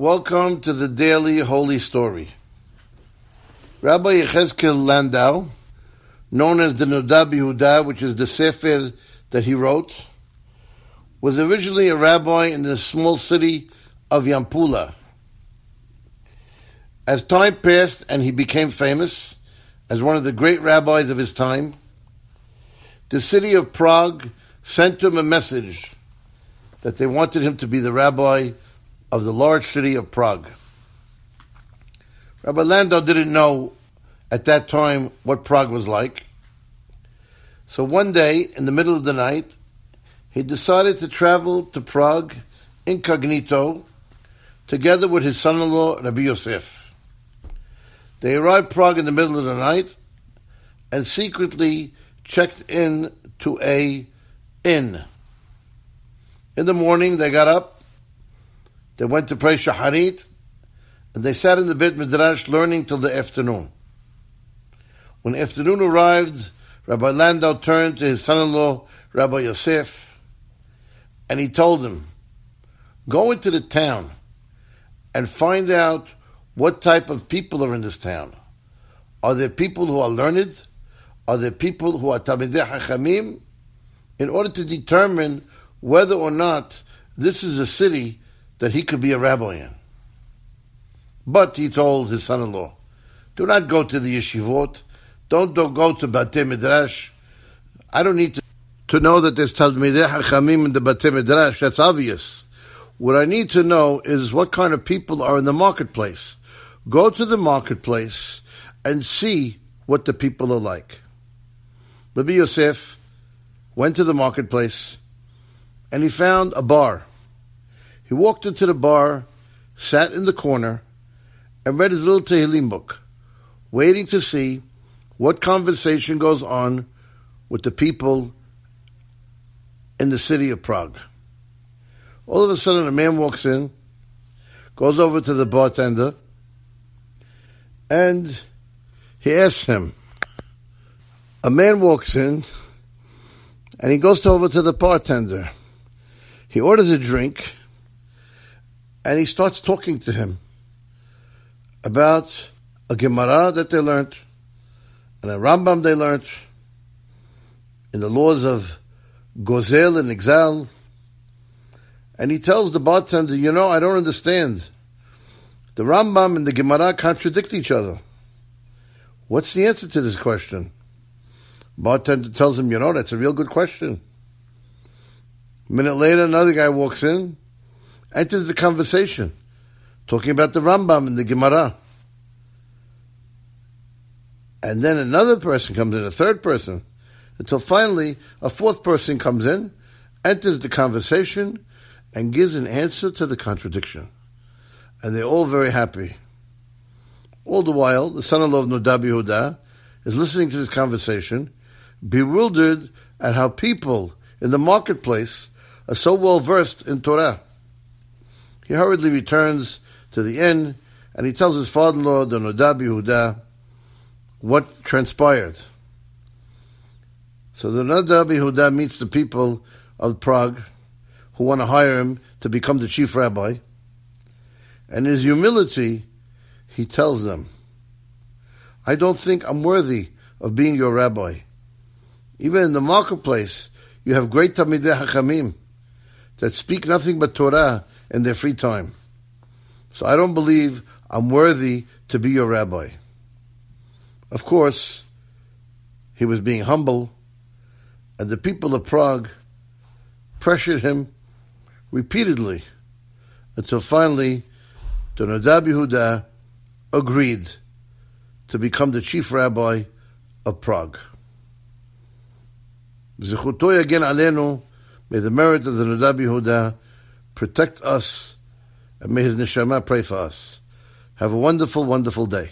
Welcome to the Daily Holy Story. Rabbi Yechezkel Landau, known as the Noda B'Yehuda, which is the Sefer that he wrote, was originally a rabbi in the small city of Yampula. As time passed and he became famous as one of the great rabbis of his time, the city of Prague sent him a message that they wanted him to be the rabbi of the large city of Prague. Rabbi Landau didn't know at that time what Prague was like. So one day, in the middle of the night, he decided to travel to Prague incognito together with his son-in-law, Rabbi Yosef. They arrived Prague in the middle of the night and secretly checked in to a inn. In the morning, they got up they went to pray Shaharit, and they sat in the Beit Midrash learning till the afternoon. When afternoon arrived, Rabbi Landau turned to his son-in-law, Rabbi Yosef, and he told him, go into the town and find out what type of people are in this town. Are there people who are learned? Are there people who are Talmidei Hachamim? In order to determine whether or not this is a city that he could be a rabbi in. But he told his son-in-law, do not go to the yeshivot, don't, don't go to Batei Midrash. I don't need to, to know that there's Talmidei Hachamim in the Batei Midrash, that's obvious. What I need to know is what kind of people are in the marketplace. Go to the marketplace and see what the people are like. Rabbi Yosef went to the marketplace and he found a bar. He walked into the bar, sat in the corner, and read his little Tehillim book, waiting to see what conversation goes on with the people in the city of Prague. All of a sudden, a man walks in, goes over to the bartender, and he asks him. A man walks in, and he goes over to the bartender. He orders a drink, and he starts talking to him about a Gemara that they learned and a Rambam they learned in the laws of Gozel and Exile. And he tells the bartender, you know, I don't understand. The Rambam and the Gemara contradict each other. What's the answer to this question? Bartender tells him, you know, that's a real good question. A minute later, another guy walks in enters the conversation, talking about the Rambam and the Gemara. And then another person comes in, a third person, until finally a fourth person comes in, enters the conversation, and gives an answer to the contradiction. And they're all very happy. All the while, the son-in-law of Noda B'Yehuda is listening to this conversation, bewildered at how people in the marketplace are so well versed in Torah. He hurriedly returns to the inn and he tells his father-in-law, the Noda B'Yehuda, what transpired. So the Noda B'Yehuda meets the people of Prague who want to hire him to become the chief rabbi. And in his humility, he tells them, I don't think I'm worthy of being your rabbi. Even in the marketplace, you have great Talmidei Hachamim that speak nothing but Torah in their free time. So I don't believe I'm worthy to be your rabbi. Of course, he was being humble, and the people of Prague pressured him repeatedly until finally the Noda B'Yehuda agreed to become the chief rabbi of Prague. may the merit of the Noda B'Yehuda protect us, and may His neshama pray for us. Have a wonderful, wonderful day.